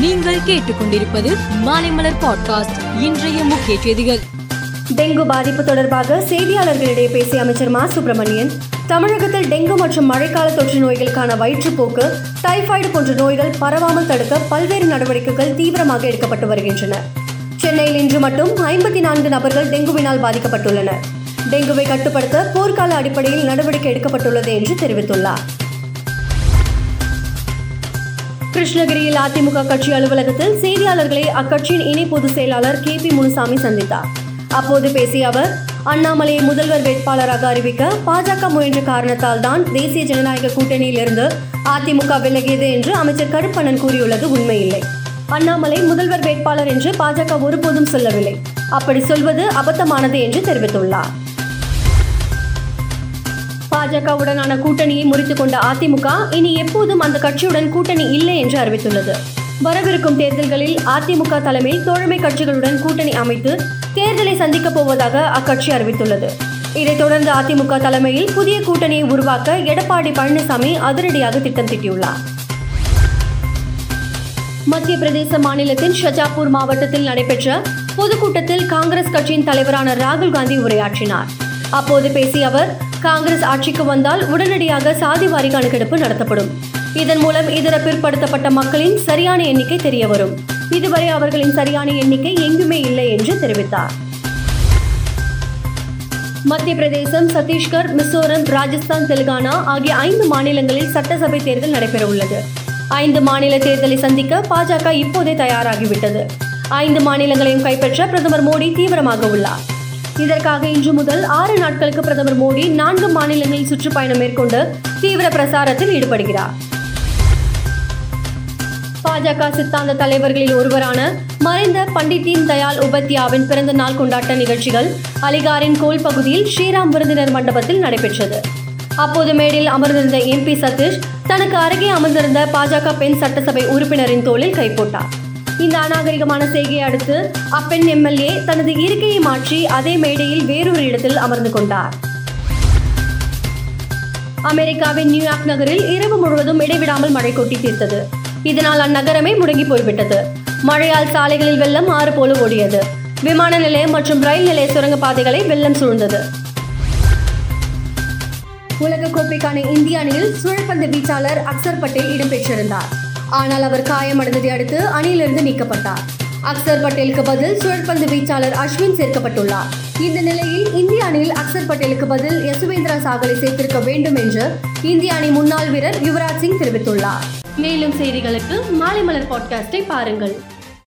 நீங்கள் கேட்டுக்கொண்டிருப்பது மாலைமலர் பாட்காஸ்ட் இன்றைய முக்கிய செய்திகள். டெங்கு பாதிப்பு தொடர்பாக செய்தியாளர்களிடையே பேசிய அமைச்சர் மா. சுப்பிரமணியன் தமிழகத்தில் டெங்கு மற்றும் மழைக்கால தொற்று நோய்களுக்கான வயிற்றுப்போக்கு டைபாய்டு போன்ற நோய்கள் பரவாமல் தடுக்க பல்வேறு நடவடிக்கைகள் தீவிரமாக எடுக்கப்பட்டு வருகின்றன. சென்னையில் இன்று மட்டும் ஐம்பத்தி நான்கு நபர்கள் டெங்குவினால் பாதிக்கப்பட்டுள்ளனர். டெங்குவை கட்டுப்படுத்த போர்க்கால அடிப்படையில் நடவடிக்கை எடுக்கப்பட்டுள்ளது என்று தெரிவித்துள்ளார். கிருஷ்ணகிரியில் அதிமுக கட்சி அலுவலகத்தில் செய்தியாளர்களை அக்கட்சியின் இணை பொதுச் செயலாளர் கே பி முனுசாமி சந்தித்தார். அப்போது பேசிய அவர் அண்ணாமலையை முதல்வர் வேட்பாளராக அறிவிக்க பாஜக முயன்ற காரணத்தால் தான் தேசிய ஜனநாயக கூட்டணியில் இருந்து அதிமுக விலகியது என்று அமைச்சர் கருப்பண்ணன் கூறியுள்ளது உண்மையில்லை. அண்ணாமலை முதல்வர் வேட்பாளர் என்று பாஜக ஒருபோதும் சொல்லவில்லை. அப்படி சொல்வது அபத்தமானது என்று தெரிவித்துள்ளார். பாஜகவுடனான கூட்டணியை முறித்துக் கொண்ட அதிமுக இனி எப்போதும் அந்த கட்சியுடன் கூட்டணி இல்லை என்று அறிவித்துள்ளது. வரவிருக்கும் தேர்தல்களில் அதிமுக தலைமை தோழமை கட்சிகளுடன் கூட்டணி அமைத்து தேர்தலை சந்திக்கப் போவதாக அக்கட்சி அறிவித்துள்ளது. இதைத் தொடர்ந்து அதிமுக தலைமையில் புதிய கூட்டணியை உருவாக்க எடப்பாடி பழனிசாமி அதிரடியாக திட்டம் தீட்டியுள்ளார். மத்திய பிரதேச மாநிலத்தின் ஷஜாப்பூர் மாவட்டத்தில் நடைபெற்ற பொதுக்கூட்டத்தில் காங்கிரஸ் கட்சியின் தலைவரான ராகுல் காந்தி உரையாற்றினார். அப்போது பேசிய அவர் காங்கிரஸ் ஆட்சிக்கு வந்தால் உடனடியாக சாதிவாரி கணக்கெடுப்பு நடத்தப்படும். இதன் மூலம் இதர பிற்படுத்தப்பட்ட மக்களின் சரியான எண்ணிக்கை தெரிய வரும் இதுவரை அவர்களின் சரியான எண்ணிக்கை எங்குமே இல்லை என்று தெரிவித்தார். மத்திய பிரதேசம் சத்தீஸ்கர் மிசோரம் ராஜஸ்தான் தெலுங்கானா ஆகிய ஐந்து மாநிலங்களில் சட்டசபை தேர்தல் நடைபெற உள்ளது ஐந்து மாநில தேர்தலை சந்திக்க பாஜக இப்போதே தயாராகிவிட்டது. ஐந்து மாநிலங்களையும் கைப்பற்ற பிரதமர் மோடி தீவிரமாக உள்ளார். இதற்காக இன்று முதல் ஆறு நாட்களுக்கு பிரதமர் மோடி நான்கு மாநிலங்களில் சுற்றுப்பயணம் மேற்கொண்டு தீவிர பிரசாரத்தில் ஈடுபடுகிறார். பாஜக சித்தாந்த தலைவர்களில் ஒருவரான மறைந்த பண்டிட் தீன் உபத்யாவின் பிறந்த நாள் கொண்டாட்ட நிகழ்ச்சிகள் அலிகாரின் கோல் பகுதியில் ஸ்ரீராம் விருந்தினர் மண்டபத்தில் நடைபெற்றது. அப்போது மேடையில் அமர்ந்திருந்த எம்பி சதீஷ் தனக்கு அருகே அமர்ந்திருந்த பாஜக பெண் சட்டசபை உறுப்பினரின் தோளில் கைப்போட்டார். இந்த அநாகரிகமான செய்கையை அடுத்து அப்பெண் எம்எல்ஏ தனது இருக்கையை மாற்றி அதே மேடையில் வேறொரு இடத்தில் அமர்ந்து கொண்டார். அமெரிக்காவின் நியூயார்க் நகரில் இரவு முழுவதும் இடைவிடாமல் மழை கொட்டி தீர்த்தது. இதனால் அந்நகரமே முடங்கி போய்விட்டது. மழையால் சாலைகளில் வெள்ளம் ஆறு போல ஓடியது. விமான நிலையம் மற்றும் ரயில் நிலைய சுரங்கப்பாதைகளை வெள்ளம் சூழ்ந்தது. உலகக்கோப்பைக்கான இந்திய அணியில் சுழற்பந்து வீச்சாளர் அக்சர் பட்டேல் இடம்பெற்றிருந்தார். ஆனால் அவர் காயமடைந்ததை அடுத்து அணியிலிருந்து நீக்கப்பட்டார். அக்சர் பட்டேலுக்கு பதில் சுழற்பந்து வீச்சாளர் அஸ்வின் சேர்க்கப்பட்டுள்ளார். இந்த நிலையில் இந்திய அணியில் அக்சர் பட்டேலுக்கு பதில் யசுவேந்திரா சாகலை சேர்த்திருக்க வேண்டும் என்று இந்திய அணி முன்னாள் வீரர் யுவராஜ் சிங் தெரிவித்துள்ளார். மேலும் செய்திகளுக்கு மாலை மலர் பாட்காஸ்டை பாருங்கள்.